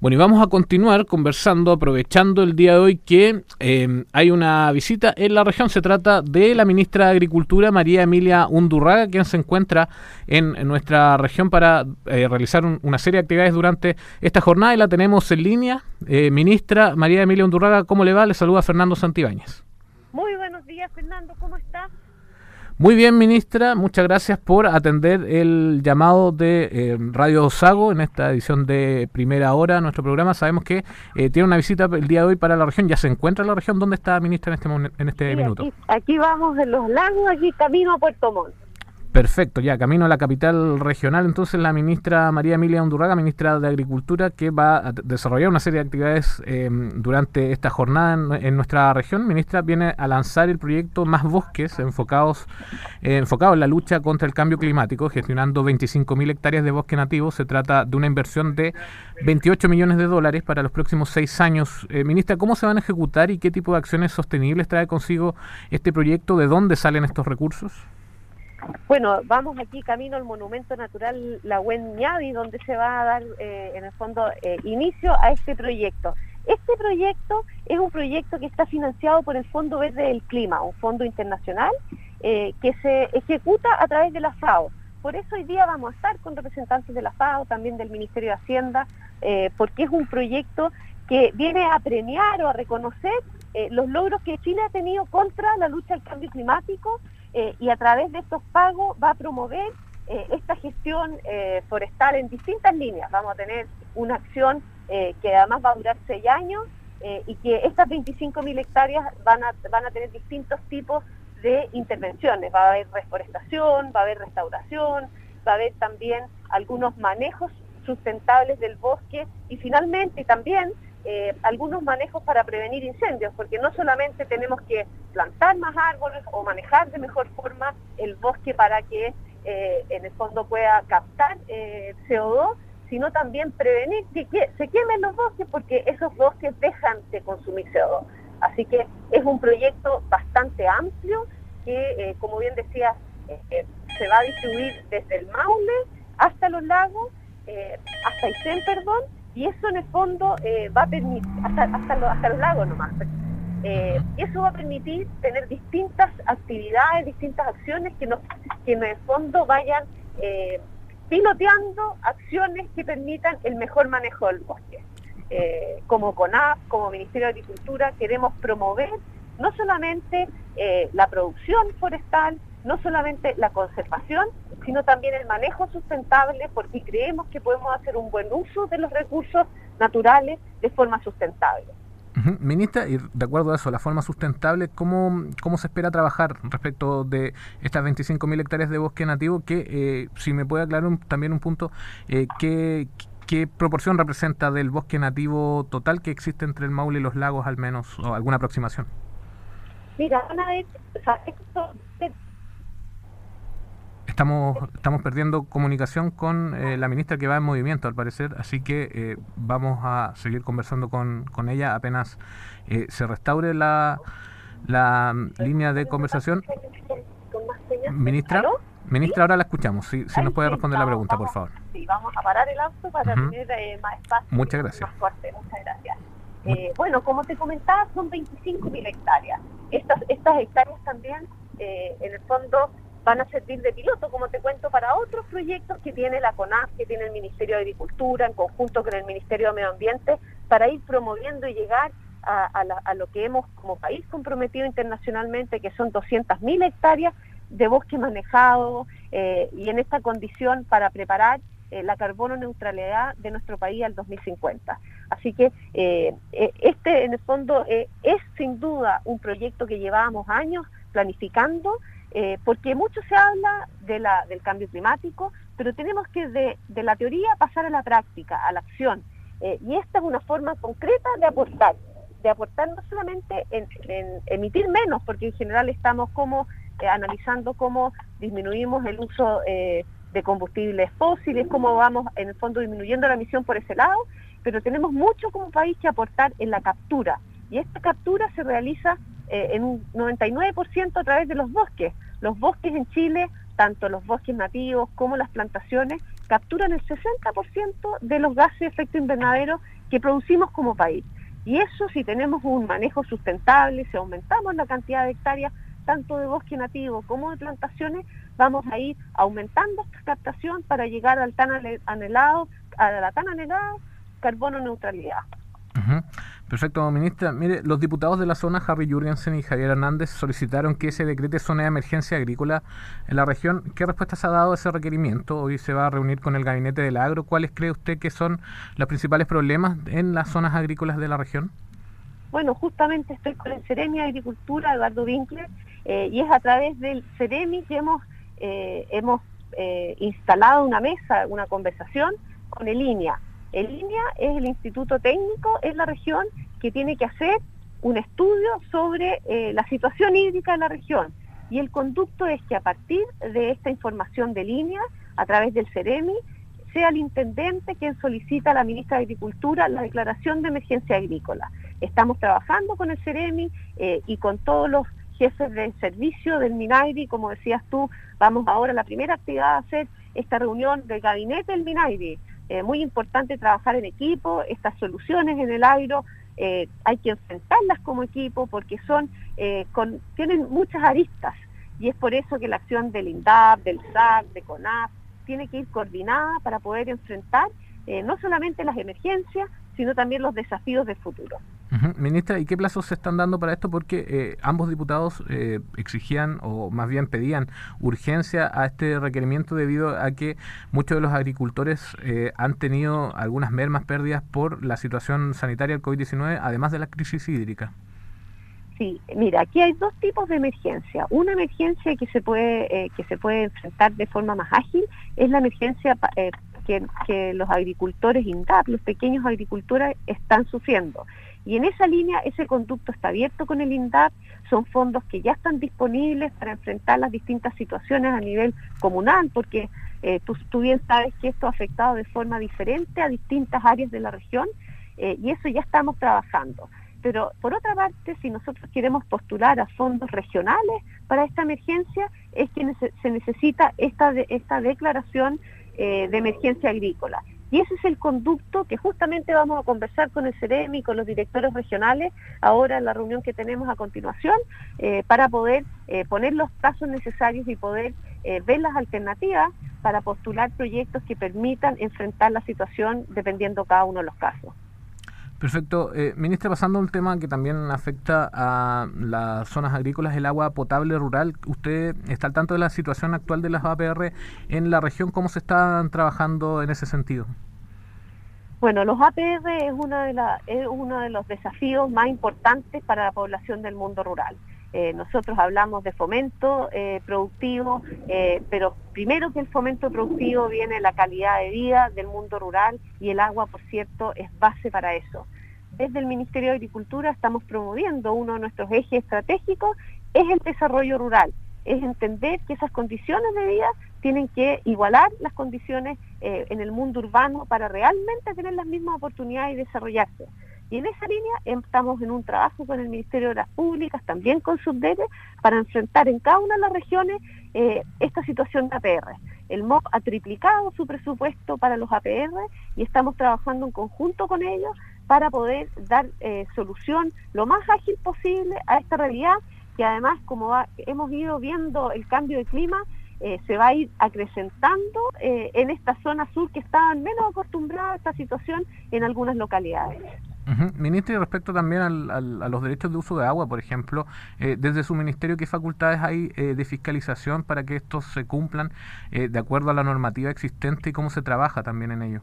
Bueno, y vamos a continuar conversando, aprovechando el día de hoy que eh, hay una visita en la región. Se trata de la ministra de Agricultura, María Emilia Undurraga, quien se encuentra en, nuestra región para eh, realizar una serie de actividades durante esta jornada y la tenemos en línea. Eh, ministra María Emilia Undurraga, ¿cómo le va? Le saluda Fernando Santibáñez. Muy buenos días, Fernando, ¿cómo está? Muy bien, ministra, muchas gracias por atender el llamado de eh, Radio Sago en esta edición de primera hora. Nuestro programa sabemos que eh, tiene una visita el día de hoy para la región. ¿Ya se encuentra en la región? ¿Dónde está, ministra, en este, en este minuto? Aquí, aquí, vamos en los lagos, aquí camino a Puerto Montt. Perfecto, ya camino a la capital regional. Entonces, la ministra María Emilia Undurraga, ministra de Agricultura, que va a desarrollar una serie de actividades em, durante esta jornada en, nuestra región. Ministra, viene a lanzar el proyecto Más Bosques, enfocados eh, enfocado en la lucha contra el cambio climático, gestionando 25.000 hectáreas de bosque nativo. Se trata de una inversión de 28 millones de dólares para los próximos seis años. Eh, ministra, ¿cómo se van a ejecutar y qué tipo de acciones sostenibles trae consigo este proyecto? ¿De dónde salen estos recursos? Bueno, vamos aquí camino al Monumento Natural La Buen donde se va a dar, eh, en el fondo, eh, inicio a este proyecto. Este proyecto es un proyecto que está financiado por el Fondo Verde del Clima, un fondo internacional eh, que se ejecuta a través de la FAO. Por eso hoy día vamos a estar con representantes de la FAO, también del Ministerio de Hacienda, porque es un proyecto que viene a premiar o a reconocer los logros que Chile ha tenido contra la lucha al cambio climático eh, y a través de estos pagos va a promover eh, esta gestión eh, forestal en distintas líneas. Vamos a tener una acción que además va a durar seis años y que estas 25.000 hectáreas van a, van a tener distintos tipos de intervenciones. Va a haber reforestación, va a haber restauración, va a haber también algunos manejos sustentables del bosque y finalmente también eh, algunos manejos para prevenir incendios, porque no solamente tenemos que plantar más árboles o manejar de mejor forma el bosque para que eh, en el fondo pueda captar eh, CO2, sino también prevenir que, se quemen los bosques porque esos bosques dejan de consumir CO2. Así que es un proyecto bastante amplio que, como bien decía, se va a distribuir desde el Maule hasta los lagos, hasta Isen, perdón, y eso en el fondo eh, va a permitir, hasta, hasta, los, hasta los lagos nomás, eh, eso va a permitir tener distintas actividades, distintas acciones que, nos, que en el fondo vayan eh, piloteando acciones que permitan el mejor manejo del bosque. como CONAP, como Ministerio de Agricultura, queremos promover no solamente la producción forestal, no solamente la conservación, sino también el manejo sustentable, porque creemos que podemos hacer un buen uso de los recursos naturales de forma sustentable. Ministra, y de acuerdo a eso, la forma sustentable, ¿cómo, cómo se espera trabajar respecto de estas 25.000 hectáreas de bosque nativo? Que, eh, si me puede aclarar también un punto, eh, ¿qué, ¿qué proporción representa del bosque nativo total que existe entre el Maule y los lagos, al menos, o alguna aproximación? Mira, una vez, Estamos, estamos perdiendo comunicación con eh, la ministra que va en movimiento, al parecer, así que eh, vamos a seguir conversando con, con ella apenas eh, se restaure la, la línea de conversación. Ministra, ministra, ahora la escuchamos. Si, si nos puede responder la pregunta, por favor. Sí, vamos a parar el auto para tener más espacio. Muchas gracias. Muchas gracias. bueno, como te comentaba, son 25.000 hectáreas. Estas, estas hectáreas también, en el fondo, van a servir de piloto, como te cuento, para otros proyectos que tiene la CONAF, que tiene el Ministerio de Agricultura, en conjunto con el Ministerio de Medio Ambiente, para ir promoviendo y llegar a, lo que hemos como país comprometido internacionalmente, que son 200.000 hectáreas de bosque manejado eh, y en esta condición para preparar eh, la carbono neutralidad de nuestro país al 2050. Así que eh, este en el fondo es sin duda un proyecto que llevábamos años planificando eh, porque mucho se habla de la, del cambio climático, pero tenemos que de, la teoría pasar a la práctica, a la acción. Eh, y esta es una forma concreta de aportar, de aportar no solamente en, emitir menos, porque en general estamos como eh, analizando cómo disminuimos el uso de combustibles fósiles, cómo vamos en el fondo disminuyendo la emisión por ese lado, pero tenemos mucho como país que aportar en la captura. Y esta captura se realiza en un 99% a través de los bosques. Los bosques en Chile tanto los bosques nativos como las plantaciones capturan el 60% de los gases de efecto invernadero que producimos como país. Y eso si tenemos un manejo sustentable, si aumentamos la cantidad de hectáreas, tanto de bosque nativo como de plantaciones, vamos a ir aumentando esta captación para llegar al tan anhelado, a la tan anhelada carbono neutralidad. Perfecto, ministra. Mire, los diputados de la zona, Harry Jurgensen y Javier Hernández, solicitaron que se decrete zona de emergencia agrícola en la región. ¿Qué respuesta se ha dado a ese requerimiento? Hoy se va a reunir con el gabinete del agro. ¿Cuáles cree usted que son los principales problemas en las zonas agrícolas de la región? Bueno, justamente estoy con el Ceremi Agricultura, Eduardo Winkler, eh, y es a través del Ceremi que hemos, eh, hemos eh, instalado una mesa, una conversación con el INEA el línea es el instituto técnico en la región que tiene que hacer un estudio sobre eh, la situación hídrica en la región. Y el conducto es que a partir de esta información de línea, a través del CEREMI, sea el intendente quien solicita a la ministra de Agricultura la declaración de emergencia agrícola. Estamos trabajando con el CEREMI eh, y con todos los jefes de servicio del MINAIRI, como decías tú, vamos ahora, la primera actividad a hacer esta reunión del gabinete del MINAIRI, eh, muy importante trabajar en equipo, estas soluciones en el agro eh, hay que enfrentarlas como equipo porque son eh, tienen muchas aristas y es por eso que la acción del INDAP, del SAC, de CONAF, tiene que ir coordinada para poder enfrentar no solamente las emergencias, sino también los desafíos del futuro. Ministra, ¿y qué plazos se están dando para esto? Porque eh, ambos diputados eh, exigían, o más bien pedían, urgencia a este requerimiento debido a que muchos de los agricultores eh, han tenido algunas mermas pérdidas por la situación sanitaria del COVID-19, además de la crisis hídrica. Sí, mira, aquí hay dos tipos de emergencia. Una emergencia que se puede que se puede enfrentar de forma más ágil es la emergencia que, que los agricultores INDAP, los pequeños agricultores, están sufriendo y en esa línea ese conducto está abierto con el INDAP, son fondos que ya están disponibles para enfrentar las distintas situaciones a nivel comunal, porque eh, tú, bien sabes que esto ha afectado de forma diferente a distintas áreas de la región eh, y eso ya estamos trabajando. Pero por otra parte, si nosotros queremos postular a fondos regionales para esta emergencia, es que se necesita esta, declaración eh, de emergencia agrícola. Y ese es el conducto que justamente vamos a conversar con el CEREMI y con los directores regionales ahora en la reunión que tenemos a continuación eh, para poder eh, poner los pasos necesarios y poder eh, ver las alternativas para postular proyectos que permitan enfrentar la situación dependiendo cada uno de los casos. Perfecto. ministra, pasando a un tema que también afecta a las zonas agrícolas, el agua potable rural. ¿Usted está al tanto de la situación actual de las APR en la región? ¿Cómo se están trabajando en ese sentido? Bueno, los APR es, una de es uno de los desafíos más importantes para la población del mundo rural. Eh, nosotros hablamos de fomento eh, productivo, eh, pero primero que el fomento productivo viene la calidad de vida del mundo rural y el agua, por cierto, es base para eso. Desde el Ministerio de Agricultura estamos promoviendo uno de nuestros ejes estratégicos, es el desarrollo rural, es entender que esas condiciones de vida tienen que igualar las condiciones en el mundo urbano para realmente tener las mismas oportunidades y desarrollarse. Y en esa línea estamos en un trabajo con el Ministerio de Obras Públicas, también con Subdere, para enfrentar en cada una de las regiones eh, esta situación de APR. El MOP ha triplicado su presupuesto para los APR y estamos trabajando en conjunto con ellos para poder dar eh, solución lo más ágil posible a esta realidad que además como hemos ido viendo el cambio de clima, eh, se va a ir acrecentando en esta zona sur que estaban menos acostumbradas a esta situación en algunas localidades. Ministro, y respecto también al, a los derechos de uso de agua, por ejemplo, eh, desde su ministerio, ¿qué facultades hay de fiscalización para que estos se cumplan de acuerdo a la normativa existente y cómo se trabaja también en ello?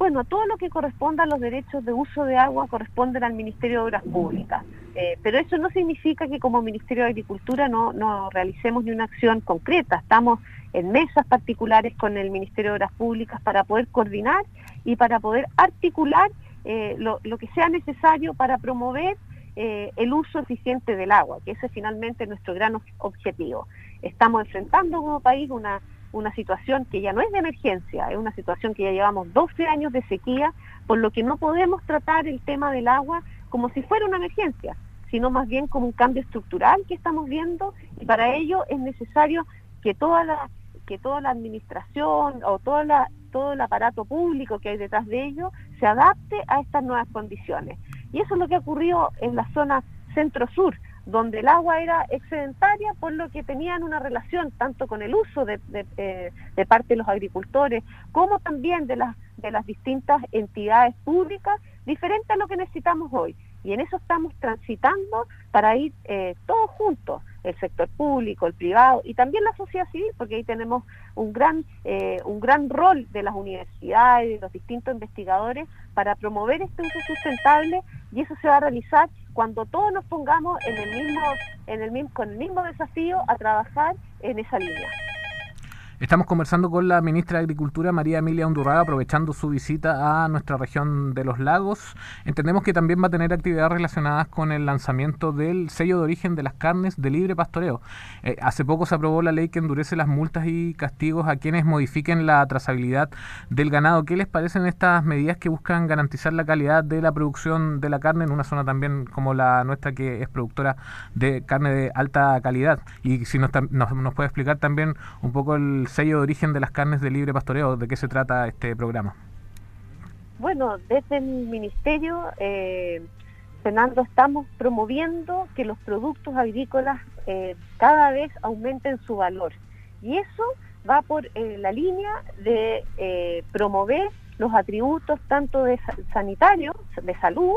Bueno, todo lo que corresponda a los derechos de uso de agua corresponden al Ministerio de Obras Públicas. Eh, pero eso no significa que como Ministerio de Agricultura no, no realicemos ni una acción concreta. Estamos en mesas particulares con el Ministerio de Obras Públicas para poder coordinar y para poder articular eh, lo, lo, que sea necesario para promover eh, el uso eficiente del agua, que ese es finalmente nuestro gran objetivo. Estamos enfrentando como país una una situación que ya no es de emergencia, es una situación que ya llevamos 12 años de sequía, por lo que no podemos tratar el tema del agua como si fuera una emergencia, sino más bien como un cambio estructural que estamos viendo y para ello es necesario que toda la que toda la administración o toda la, todo el aparato público que hay detrás de ello se adapte a estas nuevas condiciones. Y eso es lo que ha ocurrido en la zona centro-sur, donde el agua era excedentaria, por lo que tenían una relación tanto con el uso de, eh, parte de los agricultores, como también de las, de las distintas entidades públicas, diferente a lo que necesitamos hoy. Y en eso estamos transitando para ir eh, todos juntos, el sector público, el privado y también la sociedad civil, porque ahí tenemos un gran, eh, un gran rol de las universidades, de los distintos investigadores para promover este uso sustentable y eso se va a realizar cuando todos nos pongamos en el mismo, en el mismo, con el mismo desafío a trabajar en esa línea. Estamos conversando con la ministra de Agricultura, María Emilia Undurraga, aprovechando su visita a nuestra región de los lagos. Entendemos que también va a tener actividades relacionadas con el lanzamiento del sello de origen de las carnes de libre pastoreo. Eh, hace poco se aprobó la ley que endurece las multas y castigos a quienes modifiquen la trazabilidad del ganado. ¿Qué les parecen estas medidas que buscan garantizar la calidad de la producción de la carne en una zona también como la nuestra que es productora de carne de alta calidad? Y si nos, nos, nos puede explicar también un poco el sello de origen de las carnes de libre pastoreo. ¿De qué se trata este programa? Bueno, desde el Ministerio, eh, Fernando, estamos promoviendo que los productos agrícolas eh, cada vez aumenten su valor. Y eso va por eh, la línea de eh, promover los atributos tanto de sanitarios, de salud,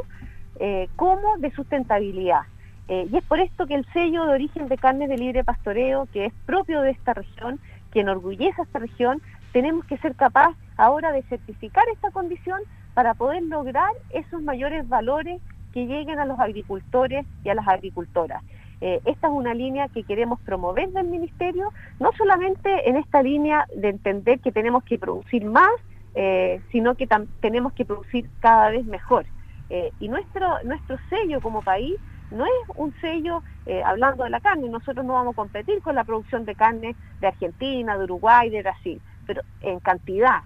como de sustentabilidad. y es por esto que el sello de origen de carnes de libre pastoreo, que es propio de esta región, que enorgullece a esta región, tenemos que ser capaz ahora de certificar esta condición para poder lograr esos mayores valores que lleguen a los agricultores y a las agricultoras. Eh, esta es una línea que queremos promover del Ministerio, no solamente en esta línea de entender que tenemos que producir más, eh, sino que tenemos que producir cada vez mejor. Eh, y nuestro, nuestro sello como país no es un sello, eh, hablando de la carne, nosotros no vamos a competir con la producción de carne de Argentina, de Uruguay, de Brasil, pero en cantidad,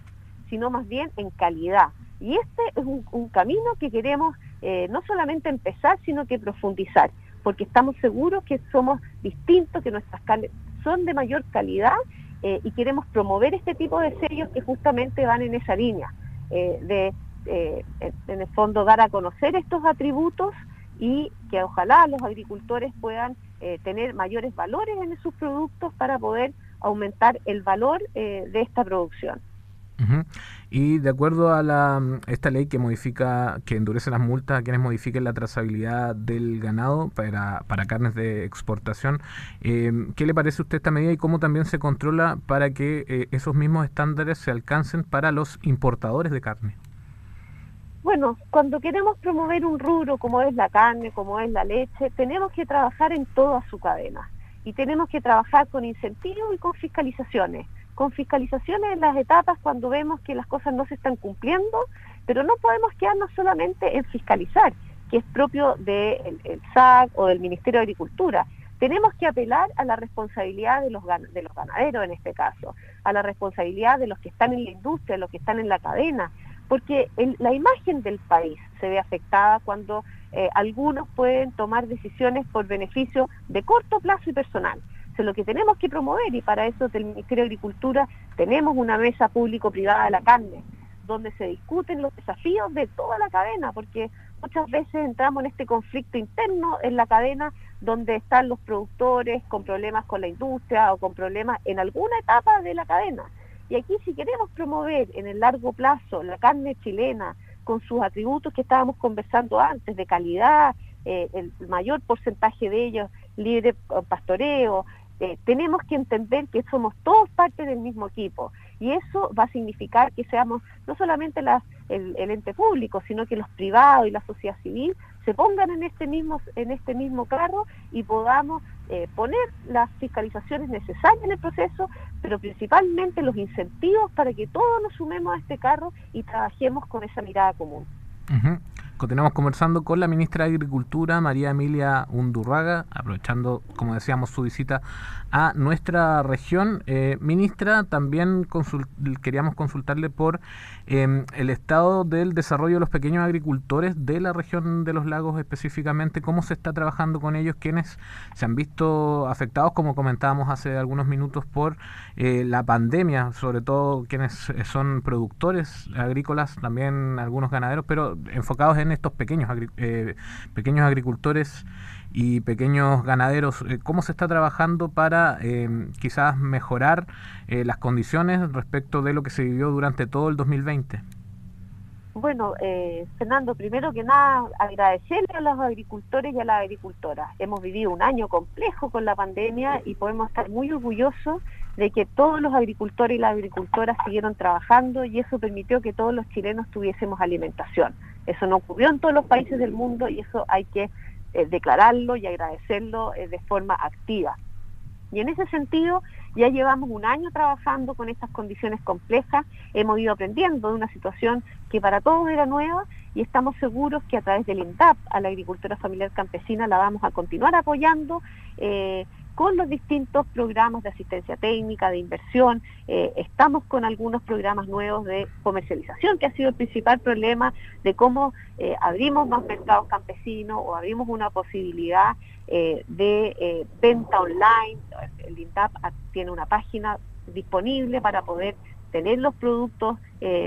sino más bien en calidad. Y este es un, camino que queremos eh, no solamente empezar, sino que profundizar, porque estamos seguros que somos distintos, que nuestras carnes son de mayor calidad eh, y queremos promover este tipo de sellos que justamente van en esa línea, de en el fondo dar a conocer estos atributos y que ojalá los agricultores puedan eh, tener mayores valores en sus productos para poder aumentar el valor eh, de esta producción. Y de acuerdo a la, esta ley que modifica, que endurece las multas a quienes modifiquen la trazabilidad del ganado para, para carnes de exportación, eh, ¿qué le parece a usted esta medida y cómo también se controla para que esos mismos estándares se alcancen para los importadores de carne? Bueno, cuando queremos promover un rubro como es la carne, como es la leche, tenemos que trabajar en toda su cadena y tenemos que trabajar con incentivos y con fiscalizaciones. Con fiscalizaciones en las etapas cuando vemos que las cosas no se están cumpliendo, pero no podemos quedarnos solamente en fiscalizar, que es propio del SAC o del Ministerio de Agricultura. Tenemos que apelar a la responsabilidad de los, de los ganaderos en este caso, a la responsabilidad de los que están en la industria, de los que están en la cadena, porque la imagen del país se ve afectada cuando eh, algunos pueden tomar decisiones por beneficio de corto plazo y personal. es lo que tenemos que promover, y para eso del Ministerio de Agricultura tenemos una mesa público-privada de la carne, donde se discuten los desafíos de toda la cadena, porque muchas veces entramos en este conflicto interno en la cadena donde están los productores con problemas con la industria o con problemas en alguna etapa de la cadena. Y aquí si queremos promover en el largo plazo la carne chilena con sus atributos que estábamos conversando antes, de calidad, eh, el mayor porcentaje de ellos libre pastoreo, eh, tenemos que entender que somos todos parte del mismo equipo. Y eso va a significar que seamos no solamente el, el, ente público, sino que los privados y la sociedad civil se pongan en este mismo, en este mismo carro y podamos eh, poner las fiscalizaciones necesarias en el proceso, pero principalmente los incentivos para que todos nos sumemos a este carro y trabajemos con esa mirada común. Continuamos conversando con la ministra de Agricultura, María Emilia Undurraga, aprovechando, como decíamos, su visita a nuestra región. Eh, ministra, también queríamos consultarle por em, el estado del desarrollo de los pequeños agricultores de la región de los lagos específicamente, cómo se está trabajando con ellos, quienes se han visto afectados, como comentábamos hace algunos minutos, por eh, la pandemia, sobre todo quienes son productores agrícolas, también algunos ganaderos, pero enfocados en estos pequeños, eh, pequeños agricultores y pequeños ganaderos, eh, ¿cómo se está trabajando para eh, quizás mejorar las condiciones respecto de lo que se vivió durante todo el 2020? Bueno, Fernando, primero que nada, agradecerle a los agricultores y a las agricultoras. Hemos vivido un año complejo con la pandemia y podemos estar muy orgullosos de que todos los agricultores y las agricultoras siguieron trabajando y eso permitió que todos los chilenos tuviésemos alimentación. Eso no ocurrió en todos los países del mundo y eso hay que eh, declararlo y agradecerlo eh, de forma activa. Y en ese sentido, ya llevamos un año trabajando con estas condiciones complejas, hemos ido aprendiendo de una situación que para todos era nueva y estamos seguros que a través del INDAP a la agricultura familiar campesina la vamos a continuar apoyando. Eh, con los distintos programas de asistencia técnica, de inversión. Eh, estamos con algunos programas nuevos de comercialización, que ha sido el principal problema de cómo eh, abrimos más mercados campesinos o abrimos una posibilidad eh, de venta online. El INTAP tiene una página disponible para poder tener los productos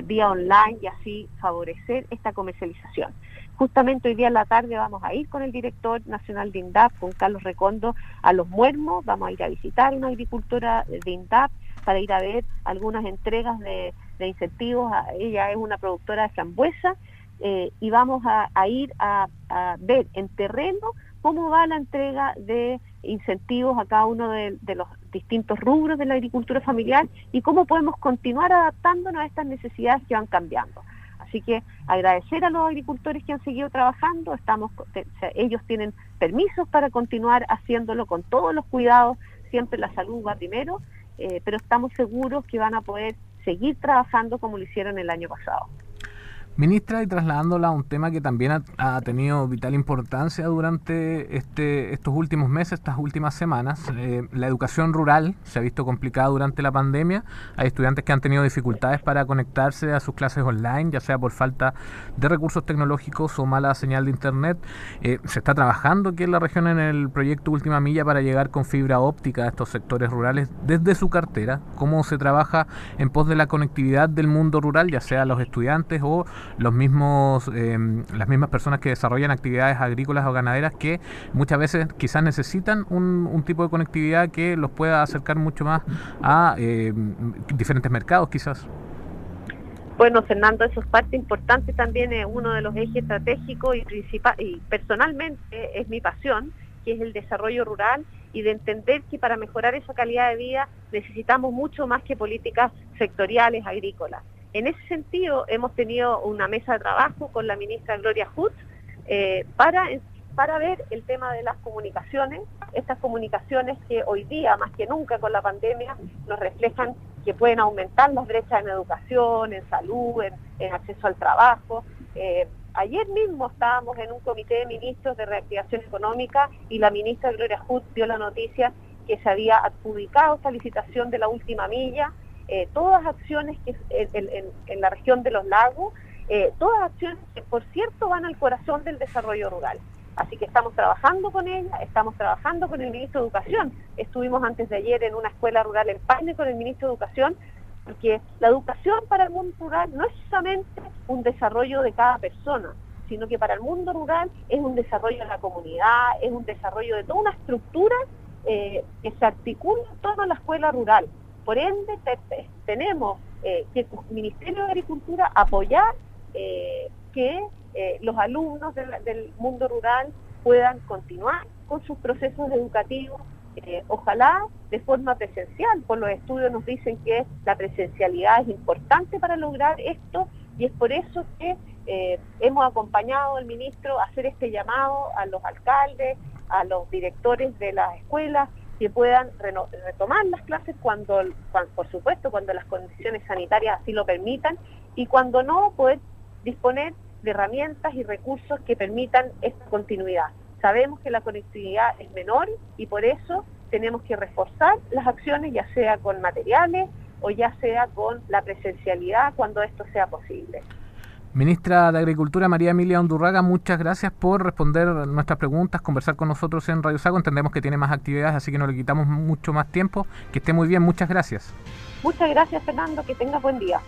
vía online y así favorecer esta comercialización. Justamente hoy día en la tarde vamos a ir con el director nacional de INDAP, con Carlos Recondo, a Los Muermos, vamos a ir a visitar una agricultora de INDAP para ir a ver algunas entregas de, incentivos. Ella es una productora de frambuesa eh, y vamos a, ir a, ver en terreno cómo va la entrega de incentivos a cada uno de, los distintos rubros de la agricultura familiar y cómo podemos continuar adaptándonos a estas necesidades que van cambiando. Así que agradecer a los agricultores que han seguido trabajando, ellos tienen permisos para continuar haciéndolo con todos los cuidados, siempre la salud va primero, eh, pero estamos seguros que van a poder seguir trabajando como lo hicieron el año pasado. Ministra, y trasladándola a un tema que también ha, tenido vital importancia durante este, estos últimos meses, estas últimas semanas, eh, la educación rural se ha visto complicada durante la pandemia. Hay estudiantes que han tenido dificultades para conectarse a sus clases online, ya sea por falta de recursos tecnológicos o mala señal de internet. Eh, se está trabajando aquí en la región en el proyecto Última Milla para llegar con fibra óptica a estos sectores rurales desde su cartera. ¿Cómo se trabaja en pos de la conectividad del mundo rural, ya sea los estudiantes o los mismos, em, las mismas personas que desarrollan actividades agrícolas o ganaderas que muchas veces quizás necesitan un, tipo de conectividad que los pueda acercar mucho más a em, diferentes mercados quizás. Bueno, Fernando, eso es parte importante también, es uno de los ejes estratégicos y, principal, y personalmente es mi pasión, que es el desarrollo rural y de entender que para mejorar esa calidad de vida necesitamos mucho más que políticas sectoriales agrícolas. En ese sentido, hemos tenido una mesa de trabajo con la ministra Gloria Hood eh, para, para ver el tema de las comunicaciones, estas comunicaciones que hoy día, más que nunca con la pandemia, nos reflejan que pueden aumentar las brechas en educación, en salud, en, acceso al trabajo. Eh, ayer mismo estábamos en un comité de ministros de reactivación económica y la ministra Gloria Hood dio la noticia que se había adjudicado esta licitación de la última milla eh, todas acciones que en, la región de los lagos, eh, todas acciones que por cierto van al corazón del desarrollo rural. Así que estamos trabajando con ella, estamos trabajando con el ministro de Educación. Estuvimos antes de ayer en una escuela rural en Paine con el ministro de Educación, porque la educación para el mundo rural no es solamente un desarrollo de cada persona, sino que para el mundo rural es un desarrollo de la comunidad, es un desarrollo de toda una estructura eh, que se articula en torno a la escuela rural. Por ende, tenemos eh, que el Ministerio de Agricultura apoyar eh, que eh, los alumnos del mundo rural puedan continuar con sus procesos educativos, ojalá de forma presencial. Por los estudios nos dicen que la presencialidad es importante para lograr esto y es por eso que hemos acompañado al ministro a hacer este llamado a los alcaldes, a los directores de las escuelas, que puedan retomar las clases cuando, por supuesto, cuando las condiciones sanitarias así lo permitan y cuando no, poder disponer de herramientas y recursos que permitan esta continuidad. Sabemos que la conectividad es menor y por eso tenemos que reforzar las acciones, ya sea con materiales o ya sea con la presencialidad cuando esto sea posible. Ministra de Agricultura María Emilia Undurraga, muchas gracias por responder nuestras preguntas, conversar con nosotros en Radio Sago. Entendemos que tiene más actividades, así que no le quitamos mucho más tiempo. Que esté muy bien, muchas gracias. Muchas gracias, Fernando. Que tenga buen día.